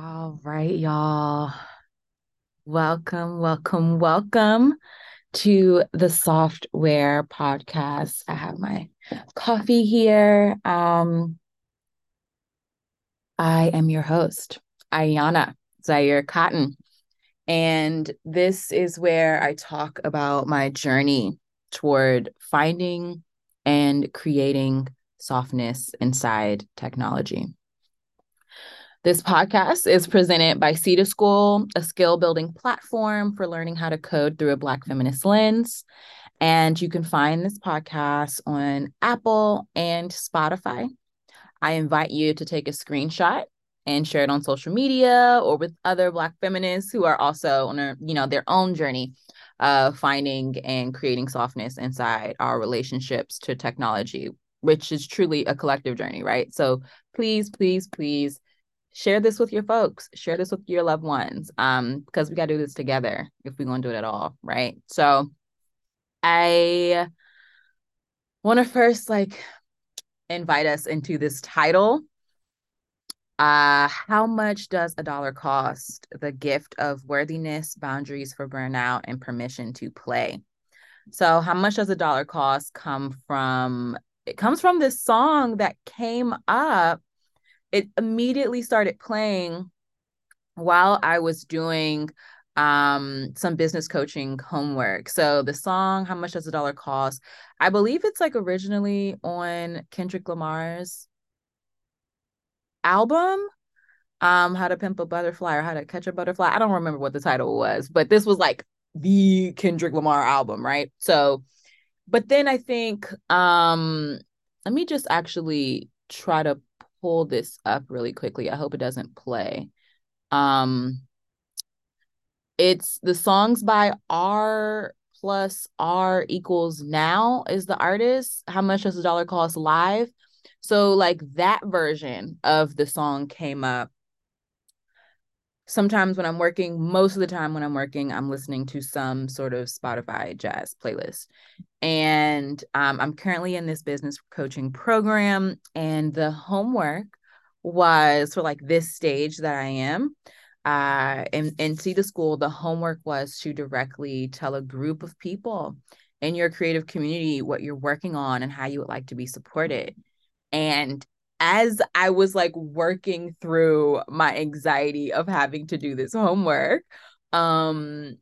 All right, y'all. Welcome, welcome, welcome to the Soft, Where? podcast. I have my coffee here. Um, I am your host, Ayana Zaire Cotton. And this is where I talk about my journey toward finding and creating softness inside technology. This podcast is presented by Seeda School, a skill building platform for learning how to code through a Black feminist lens. And you can find this podcast on Apple and Spotify. I invite you to take a screenshot and share it on social media or with other Black feminists who are also on a, you know, their own journey of finding and creating softness inside our relationships to technology, which is truly a collective journey, right? So please, please, please share this with your folks share this with your loved ones um because we got to do this together if we're going to do it at all right? So i want to first like invite us into this title. Uh how much does a dollar cost the gift of worthiness boundaries for burnout and permission to play? So how much does a dollar cost come from it comes from this song that came up it immediately started playing while I was doing um some business coaching homework. So the song How Much Does a Dollar Cost? I believe it's like originally on Kendrick Lamar's album um How to Pimp a Butterfly or How to Catch a Butterfly. I don't remember what the title was, but this was like the Kendrick Lamar album, right? So but then I think um let me just actually try to pull this up really quickly. I hope it doesn't play. Um it's the songs by R plus R equals now is the artist. How much does a dollar cost live? So like that version of the song came up sometimes when I'm working, most of the time when I'm working, I'm listening to some sort of Spotify jazz playlist. And um, I'm currently in this business coaching program, and the homework was for like this stage that I am. Uh, in, in Seeda School, the homework was to directly tell a group of people in your creative community what you're working on and how you would like to be supported. And as I was like working through my anxiety of having to do this homework, um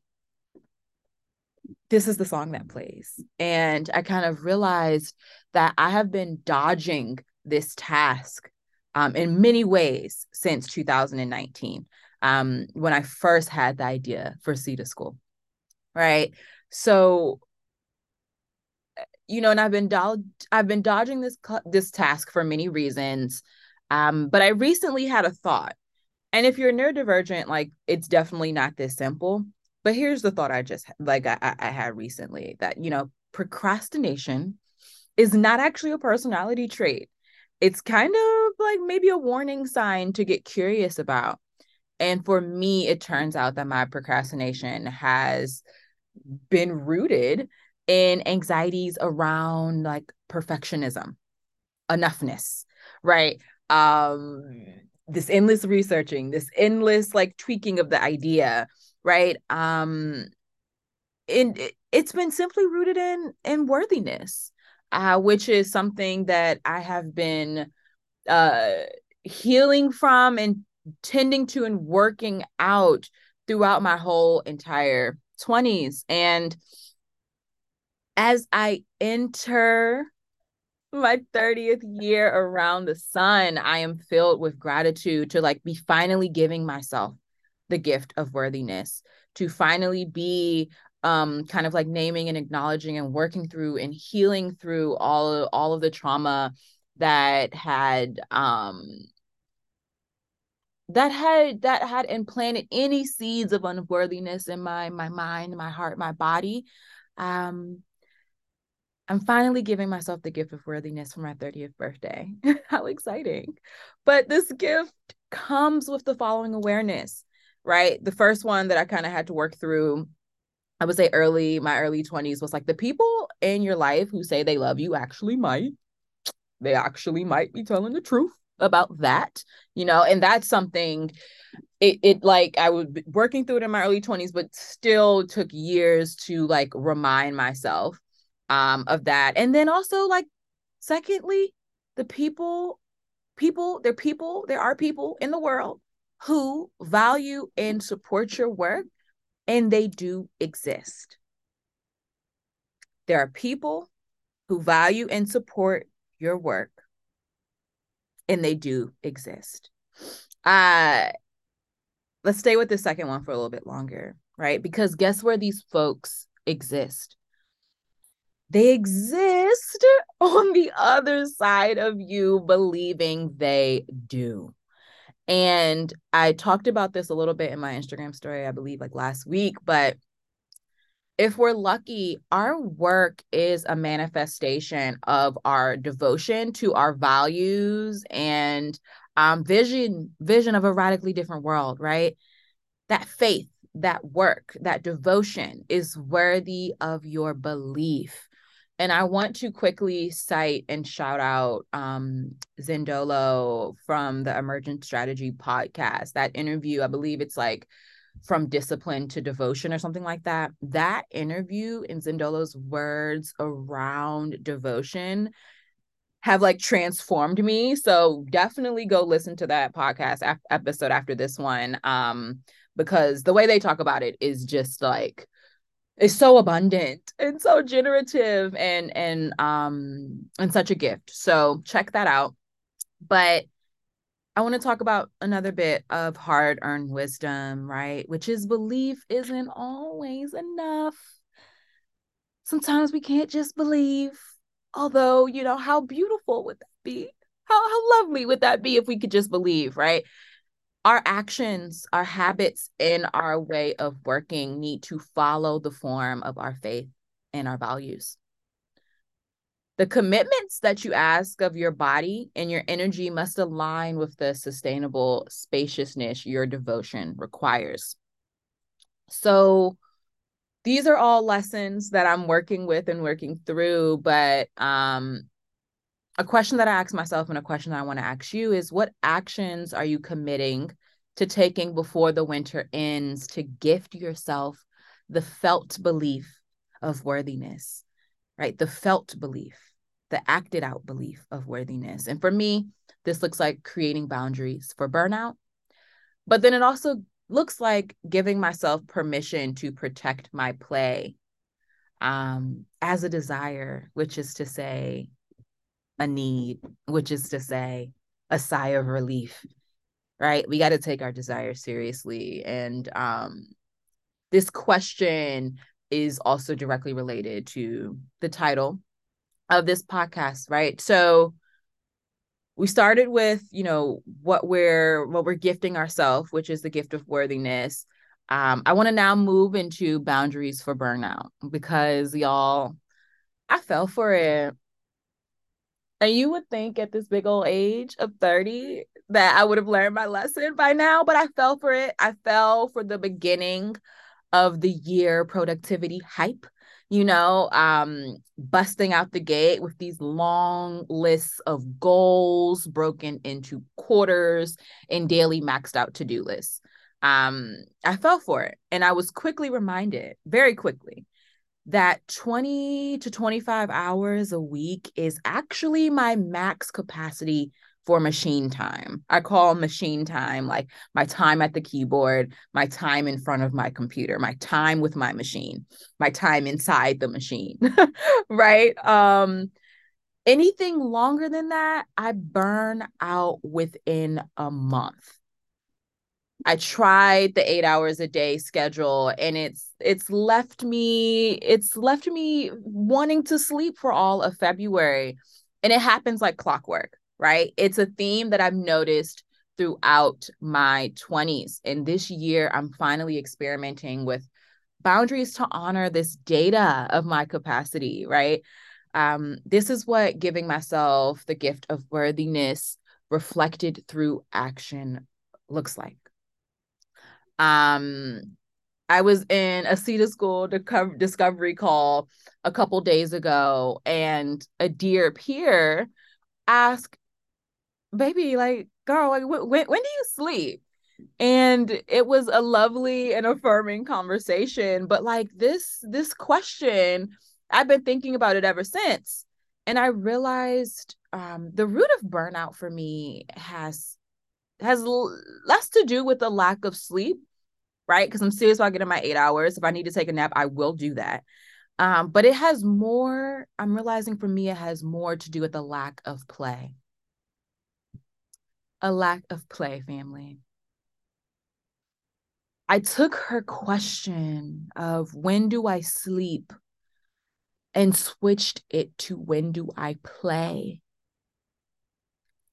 this is the song that plays. And I kind of realized that I have been dodging this task um, in many ways since 2019, um, when I first had the idea for Seeda School. Right. So you know, and I've been do- I've been dodging this this task for many reasons. Um, but I recently had a thought. And if you're neurodivergent, like it's definitely not this simple. But here's the thought I just like I, I had recently that you know procrastination is not actually a personality trait. It's kind of like maybe a warning sign to get curious about. And for me, it turns out that my procrastination has been rooted in anxieties around like perfectionism, enoughness, right? Um, this endless researching, this endless like tweaking of the idea, right? Um, and it, it's been simply rooted in in worthiness, uh, which is something that I have been uh healing from and tending to and working out throughout my whole entire 20s and as I enter my 30th year around the sun, I am filled with gratitude to like be finally giving myself the gift of worthiness, to finally be um kind of like naming and acknowledging and working through and healing through all of, all of the trauma that had um that had that had implanted any seeds of unworthiness in my my mind my heart my body. Um I'm finally giving myself the gift of worthiness for my 30th birthday. How exciting. But this gift comes with the following awareness, right? The first one that I kind of had to work through, I would say early, my early 20s was like the people in your life who say they love you actually might. They actually might be telling the truth about that, you know, and that's something it it like I was working through it in my early 20s, but still took years to like remind myself um of that. And then also like secondly, the people, people, there people, there are people in the world who value and support your work, and they do exist. There are people who value and support your work, and they do exist. Uh, let's stay with the second one for a little bit longer, right? Because guess where these folks exist? They exist on the other side of you believing they do. And I talked about this a little bit in my Instagram story, I believe, like last week. But if we're lucky, our work is a manifestation of our devotion to our values and um, vision, vision of a radically different world, right? That faith, that work, that devotion is worthy of your belief. And I want to quickly cite and shout out um, Zindolo from the Emergent Strategy podcast. That interview, I believe it's like from discipline to devotion or something like that. That interview in Zindolo's words around devotion have like transformed me. So definitely go listen to that podcast ap- episode after this one um because the way they talk about it is just like is so abundant and so generative and and um and such a gift. So check that out. But I want to talk about another bit of hard earned wisdom, right? Which is belief isn't always enough. Sometimes we can't just believe. Although, you know, how beautiful would that be? How, how lovely would that be if we could just believe, right? Our actions, our habits, and our way of working need to follow the form of our faith and our values. The commitments that you ask of your body and your energy must align with the sustainable spaciousness your devotion requires. So, these are all lessons that I'm working with and working through, but um, a question that I ask myself and a question that I want to ask you is what actions are you committing to taking before the winter ends to gift yourself the felt belief of worthiness, right? The felt belief, the acted out belief of worthiness. And for me, this looks like creating boundaries for burnout, but then it also looks like giving myself permission to protect my play um, as a desire, which is to say, a need, which is to say, a sigh of relief, right? We got to take our desires seriously. And um, this question is also directly related to the title of this podcast, right? So we started with, you know, what we're what we're gifting ourselves, which is the gift of worthiness. Um, I want to now move into boundaries for burnout because y'all, I fell for it. And you would think at this big old age of 30 that I would have learned my lesson by now, but I fell for it. I fell for the beginning of the year productivity hype, you know, um, busting out the gate with these long lists of goals broken into quarters and daily maxed out to do lists. Um, I fell for it and I was quickly reminded, very quickly, that 20 to 25 hours a week is actually my max capacity for machine time. I call machine time like my time at the keyboard, my time in front of my computer, my time with my machine, my time inside the machine, right? Um anything longer than that, I burn out within a month. I tried the 8 hours a day schedule and it's it's left me it's left me wanting to sleep for all of February and it happens like clockwork, right? It's a theme that I've noticed throughout my 20s and this year I'm finally experimenting with boundaries to honor this data of my capacity, right? Um, this is what giving myself the gift of worthiness reflected through action looks like. Um, I was in a Seeda School discovery call a couple days ago, and a dear peer asked, "Baby, like, girl, like, when when do you sleep?" and it was a lovely and affirming conversation but like this this question i've been thinking about it ever since and i realized um, the root of burnout for me has has l- less to do with the lack of sleep right because i'm serious about getting my eight hours if i need to take a nap i will do that um, but it has more i'm realizing for me it has more to do with the lack of play a lack of play family I took her question of when do I sleep and switched it to when do I play?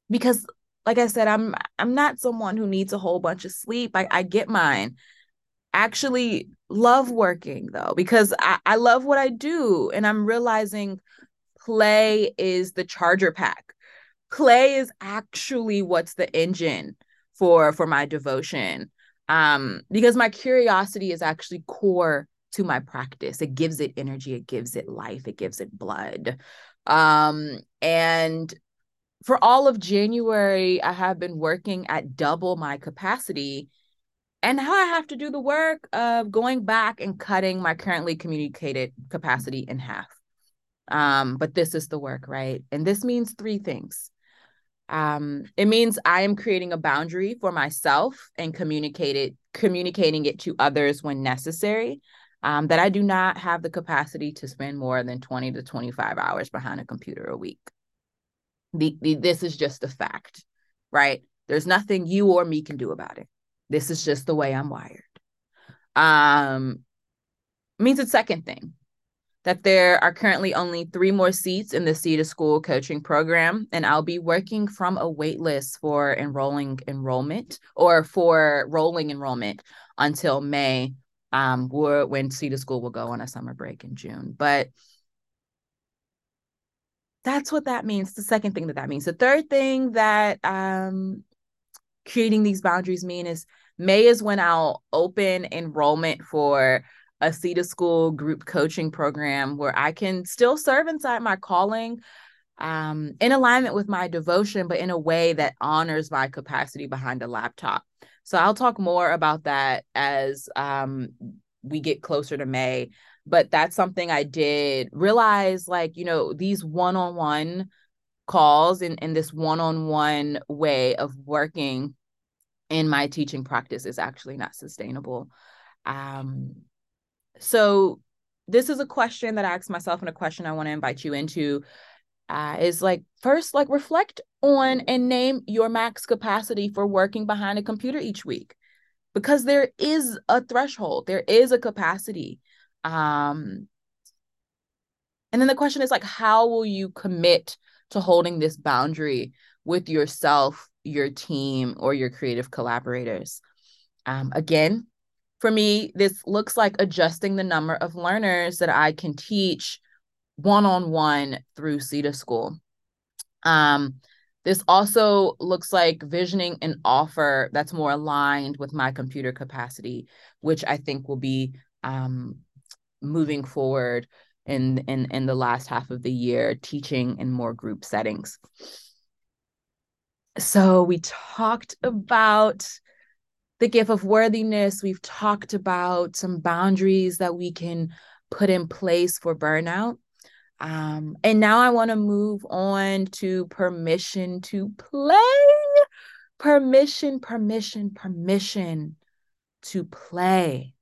Because like I said, I'm I'm not someone who needs a whole bunch of sleep. I, I get mine. Actually love working though, because I, I love what I do. And I'm realizing play is the charger pack. Play is actually what's the engine for for my devotion um because my curiosity is actually core to my practice it gives it energy it gives it life it gives it blood um and for all of January I have been working at double my capacity and now I have to do the work of going back and cutting my currently communicated capacity in half um but this is the work right and this means three things um, it means I am creating a boundary for myself and communicate it, communicating it to others when necessary. Um, that I do not have the capacity to spend more than 20 to 25 hours behind a computer a week. The, the, this is just a fact, right? There's nothing you or me can do about it. This is just the way I'm wired. Um, means the second thing that there are currently only three more seats in the Seeda School coaching program, and I'll be working from a wait list for enrolling enrollment or for rolling enrollment until May, um, when Seeda School will go on a summer break in June. But that's what that means. The second thing that that means. The third thing that um, creating these boundaries mean is May is when I'll open enrollment for a Seeda School group coaching program where I can still serve inside my calling um, in alignment with my devotion, but in a way that honors my capacity behind a laptop. So I'll talk more about that as um, we get closer to May. But that's something I did realize, like, you know, these one on one calls and, in this one on one way of working in my teaching practice is actually not sustainable. Um, so this is a question that I ask myself and a question I want to invite you into uh, is like first like reflect on and name your max capacity for working behind a computer each week because there is a threshold there is a capacity um and then the question is like how will you commit to holding this boundary with yourself your team or your creative collaborators um again for me, this looks like adjusting the number of learners that I can teach one on one through Seeda School. Um, this also looks like visioning an offer that's more aligned with my computer capacity, which I think will be um, moving forward in, in in the last half of the year, teaching in more group settings. So we talked about the gift of worthiness. We've talked about some boundaries that we can put in place for burnout. Um, and now I want to move on to permission to play. Permission, permission, permission to play.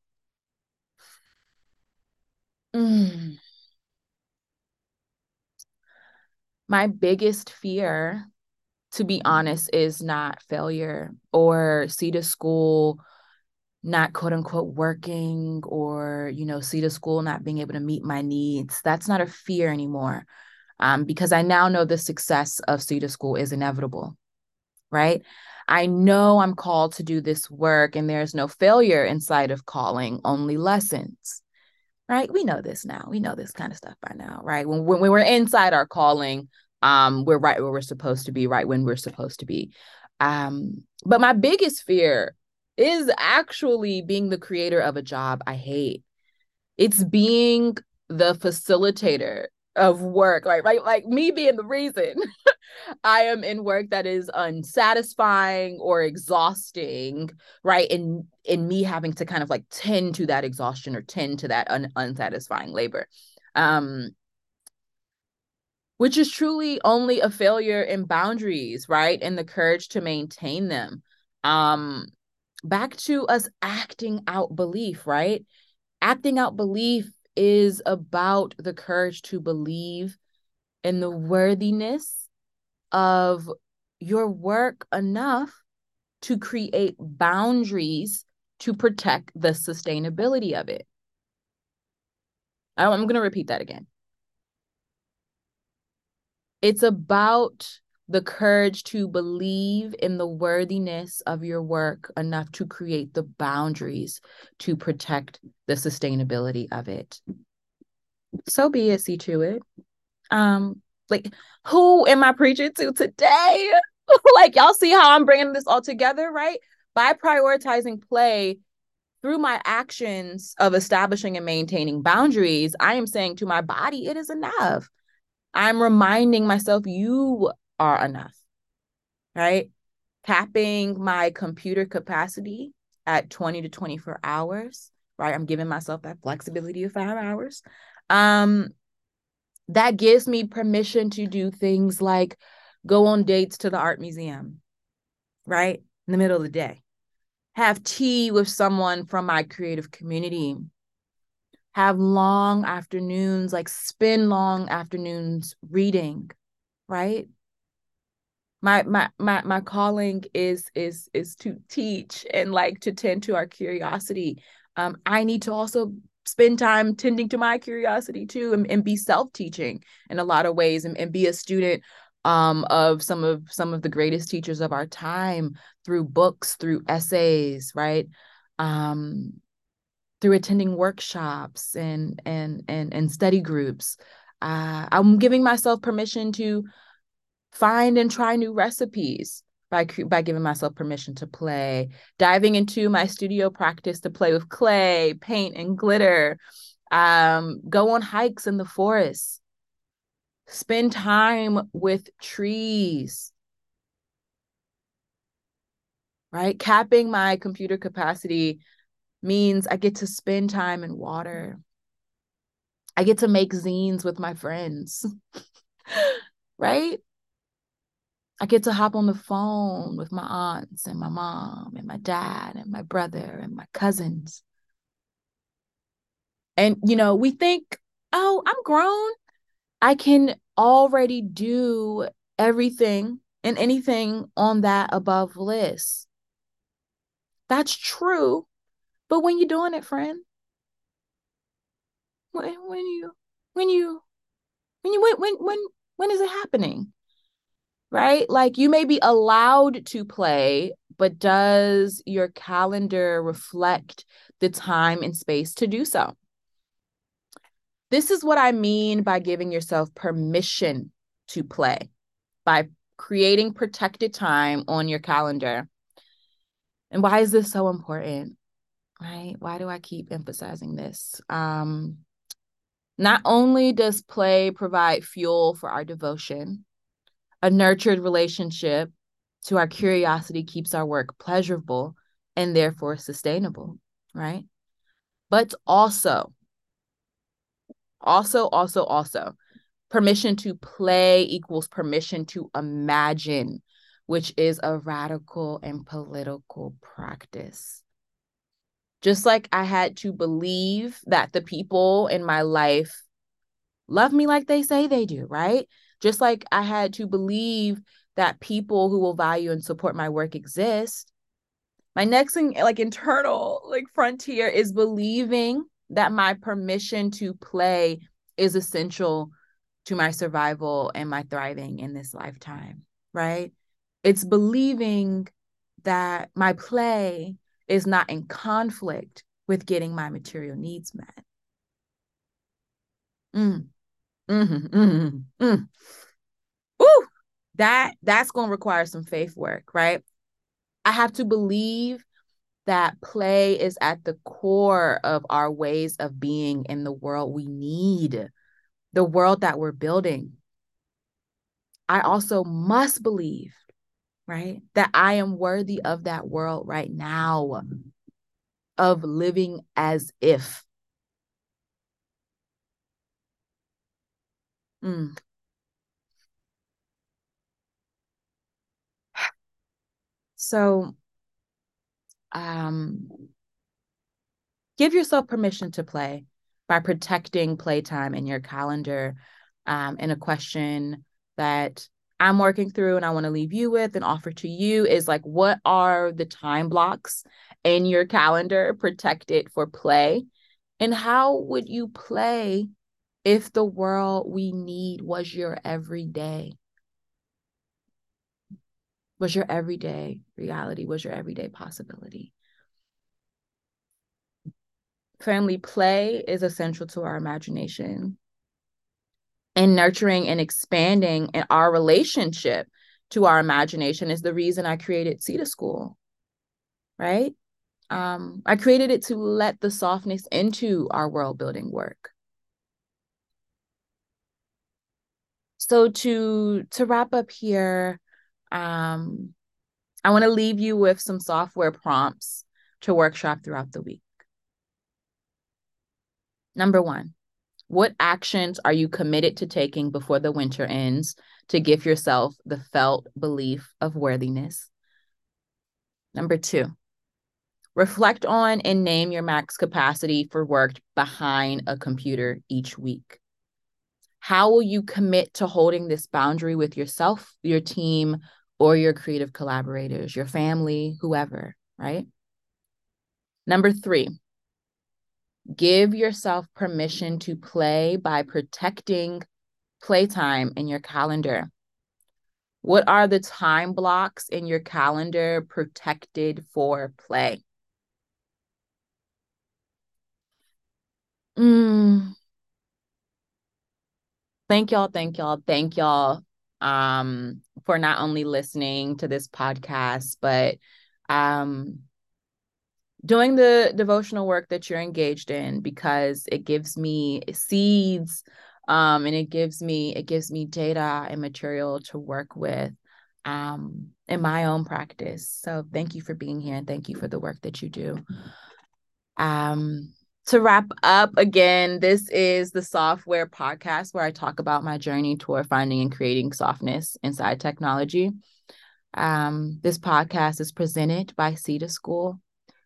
Mm. My biggest fear to be honest, is not failure or Seeda School not quote unquote working or, you know, Seeda School not being able to meet my needs. That's not a fear anymore um, because I now know the success of Seeda School is inevitable, right? I know I'm called to do this work and there's no failure inside of calling, only lessons, right? We know this now. We know this kind of stuff by now, right? When, when we're inside our calling, um we're right where we're supposed to be right when we're supposed to be um but my biggest fear is actually being the creator of a job i hate it's being the facilitator of work, right? Right, like me being the reason I am in work that is unsatisfying or exhausting, right? In in me having to kind of like tend to that exhaustion or tend to that un- unsatisfying labor. Um which is truly only a failure in boundaries, right? And the courage to maintain them. Um back to us acting out belief, right? Acting out belief is about the courage to believe in the worthiness of your work enough to create boundaries to protect the sustainability of it. I'm going to repeat that again. It's about the courage to believe in the worthiness of your work enough to create the boundaries to protect the sustainability of it. So be it, see to it. Um, like who am I preaching to today? like y'all see how I'm bringing this all together, right? By prioritizing play through my actions of establishing and maintaining boundaries, I am saying to my body, it is enough. I'm reminding myself, you are enough, right? Capping my computer capacity at 20 to 24 hours, right? I'm giving myself that flexibility of five hours. Um, that gives me permission to do things like go on dates to the art museum, right? In the middle of the day, have tea with someone from my creative community, have long afternoons, like spend long afternoons reading, right? my my my my calling is is is to teach and like to tend to our curiosity um i need to also spend time tending to my curiosity too and, and be self-teaching in a lot of ways and, and be a student um of some of some of the greatest teachers of our time through books through essays right? Um through attending workshops and and and and study groups. Uh, i'm giving myself permission to find and try new recipes by by giving myself permission to play diving into my studio practice to play with clay paint and glitter um, go on hikes in the forest spend time with trees. Right? Capping my computer capacity means i get to spend time in water. I get to make zines with my friends. Right I get to hop on the phone with my aunts and my mom and my dad and my brother and my cousins. And, you know, we think, oh, I'm grown. I can already do everything and anything on that above list. That's true. But when you're doing it, friend, when, when you, when you, when you, when, when, when, when is it happening? Right? Like you may be allowed to play, but does your calendar reflect the time and space to do so? This is what I mean by giving yourself permission to play, by creating protected time on your calendar. And why is this so important? Right? Why do I keep emphasizing this? Um, not only does play provide fuel for our devotion, a nurtured relationship to our curiosity keeps our work pleasurable and therefore sustainable, right? But also, also, also, also, permission to play equals permission to imagine, which is a radical and political practice. Just like I had to believe that the people in my life love me like they say they do, right? Just like I had to believe that people who will value and support my work exist. My next thing, like internal, like frontier, is believing that my permission to play is essential to my survival and my thriving in this lifetime, right? It's believing that my play is not in conflict with getting my material needs met. Mm. Mm-hmm, mm-hmm, mm. Ooh, that that's going to require some faith work, right? I have to believe that play is at the core of our ways of being in the world we need the world that we're building, I also must believe, right, that I am worthy of that world right now, of living as if. Mm. So, um, give yourself permission to play by protecting playtime in your calendar. Um, and a question that I'm working through and I want to leave you with and offer to you is like, what are the time blocks in your calendar protected for play? And how would you play if the world we need was your everyday? Was your everyday reality, was your everyday possibility? Family play is essential to our imagination and nurturing and expanding in our relationship to our imagination is the reason I created Seeda School, right? Um, I created it to let the softness into our world building work. So to to wrap up here, um, I want to leave you with some Soft, Where? prompts to workshop throughout the week. Number one, what actions are you committed to taking before the winter ends to give yourself the felt belief of worthiness? Number two, reflect on and name your max capacity for work behind a computer each week. How will you commit to holding this boundary with yourself, your team, or your creative collaborators, your family, whoever, right? Number three, Give yourself permission to play by protecting playtime in your calendar. What are the time blocks in your calendar protected for play? Mm. Thank y'all, thank y'all, thank y'all um, for not only listening to this podcast, but um, doing the devotional work that you're engaged in because it gives me seeds um, and it gives me it gives me data and material to work with um, in my own practice. So thank you for being here and thank you for the work that you do. Um, to wrap up again this is the Soft, Where? podcast where i talk about my journey toward finding and creating softness inside technology um, this podcast is presented by Seeda School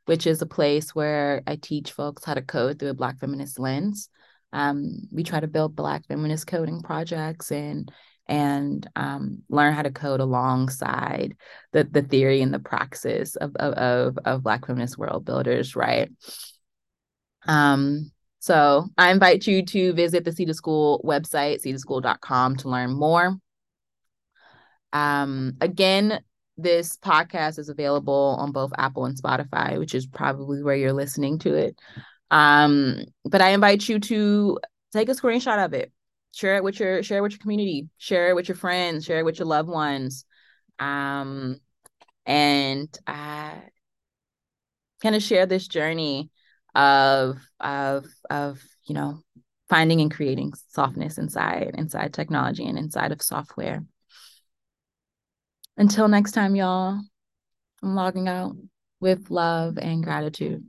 which is a place where I teach folks how to code through a Black feminist lens. Um, we try to build Black feminist coding projects and and um, learn how to code alongside the the theory and the praxis of of of Black feminist world builders, right? Um, so I invite you to visit the Seeda School website, seedaschool.com, to learn more. Um, again, this podcast is available on both Apple and Spotify, which is probably where you're listening to it. Um, but I invite you to take a screenshot of it, share it with your share it with your community, share it with your friends, share it with your loved ones. Um, and uh kind of share this journey of of of you know finding and creating softness inside inside technology and inside of software until next time, y'all, I'm logging out with love and gratitude.